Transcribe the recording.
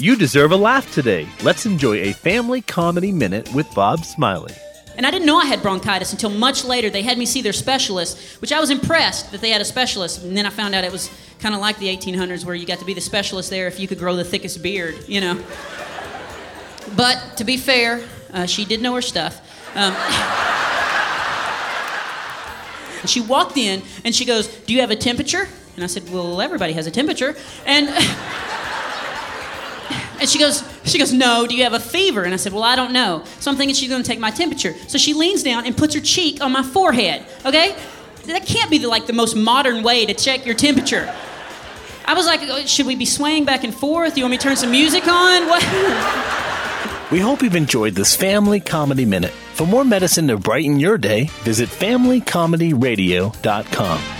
You deserve a laugh today. Let's enjoy a family comedy minute with Bob Smiley. And I didn't know I had bronchitis until much later. They had me see their specialist, which I was impressed that they had a specialist. And then I found out it was kind of like the 1800s where you got to be the specialist there if you could grow the thickest beard, you know. But to be fair, uh, she did know her stuff. Um, she walked in and she goes, Do you have a temperature? And I said, Well, everybody has a temperature. And. And she goes, she goes, no, do you have a fever? And I said, well, I don't know. So I'm thinking she's going to take my temperature. So she leans down and puts her cheek on my forehead, okay? That can't be the, like the most modern way to check your temperature. I was like, oh, should we be swaying back and forth? You want me to turn some music on? What? We hope you've enjoyed this Family Comedy Minute. For more medicine to brighten your day, visit FamilyComedyRadio.com.